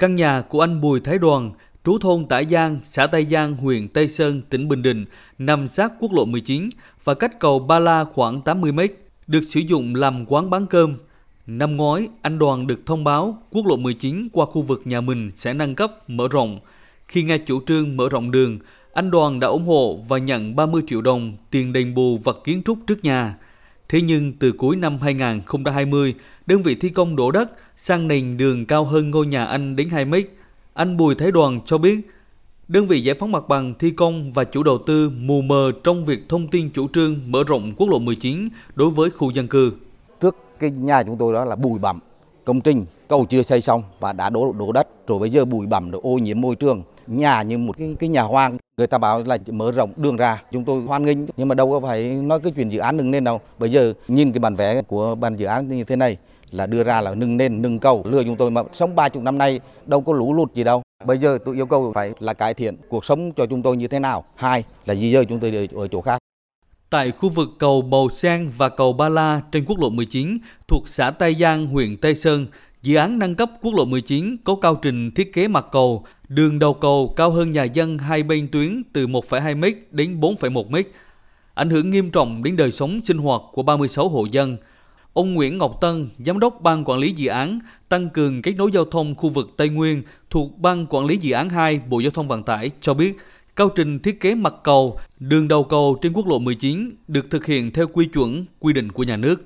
Căn nhà của anh Bùi Thái Đoàn, trú thôn Tả Giang, xã Tây Giang, huyện Tây Sơn, tỉnh Bình Định, nằm sát quốc lộ 19 và cách cầu Ba La khoảng 80 mét, được sử dụng làm quán bán cơm. Năm ngoái, anh Đoàn được thông báo quốc lộ 19 qua khu vực nhà mình sẽ nâng cấp, mở rộng. Khi nghe chủ trương mở rộng đường, anh Đoàn đã ủng hộ và nhận 30 triệu đồng tiền đền bù vật kiến trúc trước nhà. Thế nhưng từ cuối năm 2020, đơn vị thi công đổ đất sang nền đường cao hơn ngôi nhà anh đến 2 mét. Anh Bùi Thái Đoàn cho biết, đơn vị giải phóng mặt bằng thi công và chủ đầu tư mù mờ trong việc thông tin chủ trương mở rộng quốc lộ 19 đối với khu dân cư. Trước cái nhà chúng tôi đó là bụi bặm, công trình cầu chưa xây xong và đã đổ đổ đất rồi bây giờ bụi bặm rồi ô nhiễm môi trường nhà như một cái, cái nhà hoang. Người ta bảo là mở rộng đường ra. Chúng tôi hoan nghênh nhưng mà đâu có phải nói cái chuyện dự án nâng lên đâu. Bây giờ nhìn cái bản vẽ của ban dự án như thế này là đưa ra là nâng lên nâng cầu. Lừa chúng tôi mà sống ba chục năm nay đâu có lũ lụt gì đâu. Bây giờ tôi yêu cầu phải là cải thiện cuộc sống cho chúng tôi như thế nào. Hai là di dời chúng tôi ở chỗ khác. Tại khu vực cầu Bầu sen và cầu Ba La trên quốc lộ 19 thuộc xã Tây Giang, huyện Tây Sơn, dự án nâng cấp quốc lộ 19 có cao trình thiết kế mặt cầu, đường đầu cầu cao hơn nhà dân hai bên tuyến từ 1,2 m đến 4,1 m, ảnh hưởng nghiêm trọng đến đời sống sinh hoạt của 36 hộ dân. Ông Nguyễn Ngọc Tân, Giám đốc Ban Quản lý Dự án tăng cường kết nối giao thông khu vực Tây Nguyên thuộc Ban Quản lý Dự án 2 Bộ Giao thông Vận tải cho biết, cao trình thiết kế mặt cầu, đường đầu cầu trên quốc lộ 19 được thực hiện theo quy chuẩn, quy định của nhà nước.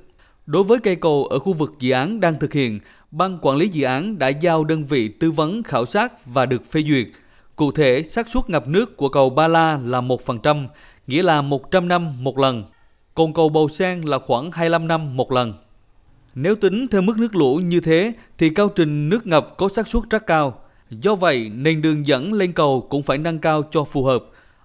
Đối với cây cầu ở khu vực dự án đang thực hiện, Ban quản lý dự án đã giao đơn vị tư vấn khảo sát và được phê duyệt. Cụ thể, xác suất ngập nước của cầu Ba La là 1%, nghĩa là 100 năm một lần. Còn cầu Bầu Sen là khoảng 25 năm một lần. Nếu tính theo mức nước lũ như thế thì cao trình nước ngập có xác suất rất cao. Do vậy, nền đường dẫn lên cầu cũng phải nâng cao cho phù hợp.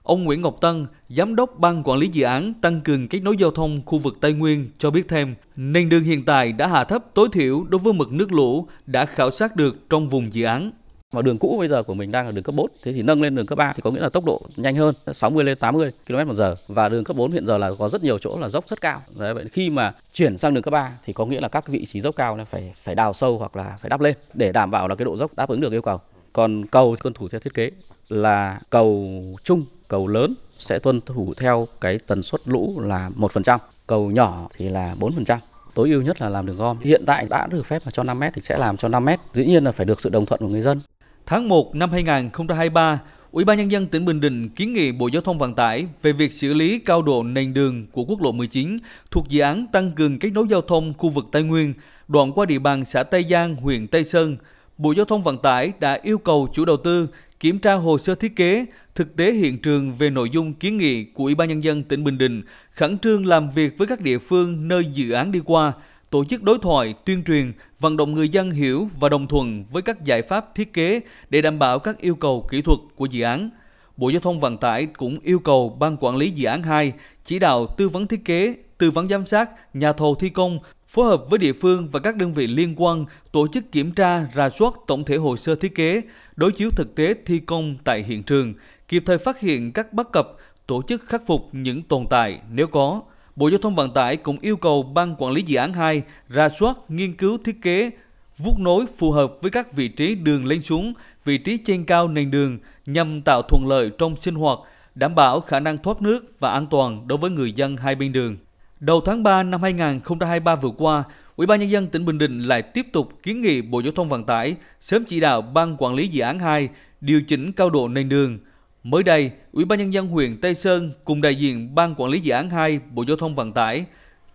Ông Nguyễn Ngọc Tân, Giám đốc Ban Quản lý Dự án tăng cường kết nối giao thông khu vực Tây Nguyên cho biết thêm, nền đường hiện tại đã hạ thấp tối thiểu đối với mực nước lũ đã khảo sát được trong vùng dự án. Mà đường cũ bây giờ của mình đang là đường cấp 4, thế thì nâng lên đường cấp 3 thì có nghĩa là tốc độ nhanh hơn, 60 lên 80 km/h và đường cấp 4 hiện giờ là có rất nhiều chỗ là dốc rất cao. Đấy, vậy khi mà chuyển sang đường cấp 3 thì có nghĩa là các vị trí dốc cao là phải phải đào sâu hoặc là phải đắp lên để đảm bảo là cái độ dốc đáp ứng được yêu cầu. Còn cầu tuân thủ theo thiết kế là cầu chung, cầu lớn sẽ tuân thủ theo cái tần suất lũ là 1%, cầu nhỏ thì là 4% tối ưu nhất là làm đường gom. Hiện tại đã được phép là cho 5 mét thì sẽ làm cho 5 mét. Dĩ nhiên là phải được sự đồng thuận của người dân. Tháng 1 năm 2023, Ủy ban Nhân dân tỉnh Bình Định kiến nghị Bộ Giao thông Vận tải về việc xử lý cao độ nền đường của quốc lộ 19 thuộc dự án tăng cường kết nối giao thông khu vực Tây Nguyên, đoạn qua địa bàn xã Tây Giang, huyện Tây Sơn. Bộ Giao thông Vận tải đã yêu cầu chủ đầu tư kiểm tra hồ sơ thiết kế, thực tế hiện trường về nội dung kiến nghị của Ủy ban Nhân dân tỉnh Bình Định, khẩn trương làm việc với các địa phương nơi dự án đi qua, tổ chức đối thoại, tuyên truyền, vận động người dân hiểu và đồng thuận với các giải pháp thiết kế để đảm bảo các yêu cầu kỹ thuật của dự án. Bộ Giao thông Vận tải cũng yêu cầu Ban Quản lý Dự án 2 chỉ đạo tư vấn thiết kế, tư vấn giám sát, nhà thầu thi công, phối hợp với địa phương và các đơn vị liên quan tổ chức kiểm tra, rà soát tổng thể hồ sơ thiết kế, đối chiếu thực tế thi công tại hiện trường, kịp thời phát hiện các bất cập, tổ chức khắc phục những tồn tại nếu có. Bộ Giao thông Vận tải cũng yêu cầu Ban Quản lý Dự án 2 ra soát, nghiên cứu thiết kế, vuốt nối phù hợp với các vị trí đường lên xuống, vị trí trên cao nền đường nhằm tạo thuận lợi trong sinh hoạt, đảm bảo khả năng thoát nước và an toàn đối với người dân hai bên đường. Đầu tháng 3 năm 2023 vừa qua, Ủy ban nhân dân tỉnh Bình Định lại tiếp tục kiến nghị Bộ Giao thông Vận tải sớm chỉ đạo Ban Quản lý Dự án 2 điều chỉnh cao độ nền đường, Mới đây, Ủy ban nhân dân huyện Tây Sơn cùng đại diện Ban quản lý dự án 2 Bộ Giao thông Vận tải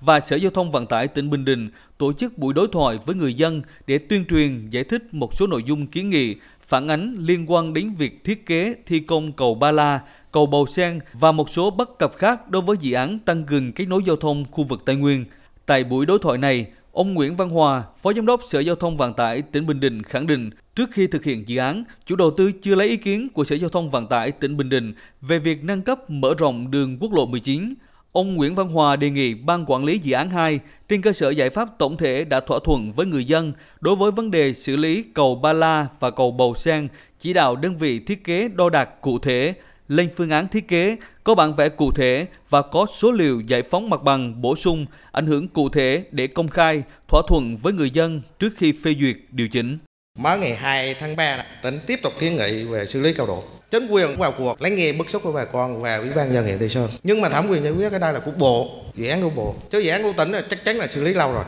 và Sở Giao thông Vận tải tỉnh Bình Định tổ chức buổi đối thoại với người dân để tuyên truyền giải thích một số nội dung kiến nghị phản ánh liên quan đến việc thiết kế thi công cầu Ba La, cầu Bầu Sen và một số bất cập khác đối với dự án tăng cường kết nối giao thông khu vực Tây Nguyên. Tại buổi đối thoại này, Ông Nguyễn Văn Hòa, Phó Giám đốc Sở Giao thông Vận tải tỉnh Bình Định khẳng định trước khi thực hiện dự án, chủ đầu tư chưa lấy ý kiến của Sở Giao thông Vận tải tỉnh Bình Định về việc nâng cấp mở rộng đường quốc lộ 19. Ông Nguyễn Văn Hòa đề nghị Ban Quản lý Dự án 2 trên cơ sở giải pháp tổng thể đã thỏa thuận với người dân đối với vấn đề xử lý cầu Ba La và cầu Bầu Sen, chỉ đạo đơn vị thiết kế đo đạc cụ thể, lên phương án thiết kế, có bản vẽ cụ thể và có số liệu giải phóng mặt bằng bổ sung, ảnh hưởng cụ thể để công khai, thỏa thuận với người dân trước khi phê duyệt điều chỉnh. Mới ngày 2 tháng 3, tỉnh tiếp tục kiến nghị về xử lý cao độ. Chính quyền vào cuộc lắng nghe bức xúc của bà con và ủy ban nhân huyện Tây Sơn. Nhưng mà thẩm quyền giải quyết cái đây là của bộ, dự án của bộ. Chứ dự án của tỉnh là chắc chắn là xử lý lâu rồi.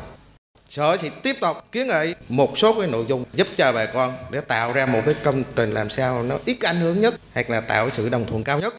Sở sẽ tiếp tục kiến nghị một số cái nội dung giúp cho bà con để tạo ra một cái công trình làm sao nó ít ảnh hưởng nhất, hoặc là tạo sự đồng thuận cao nhất.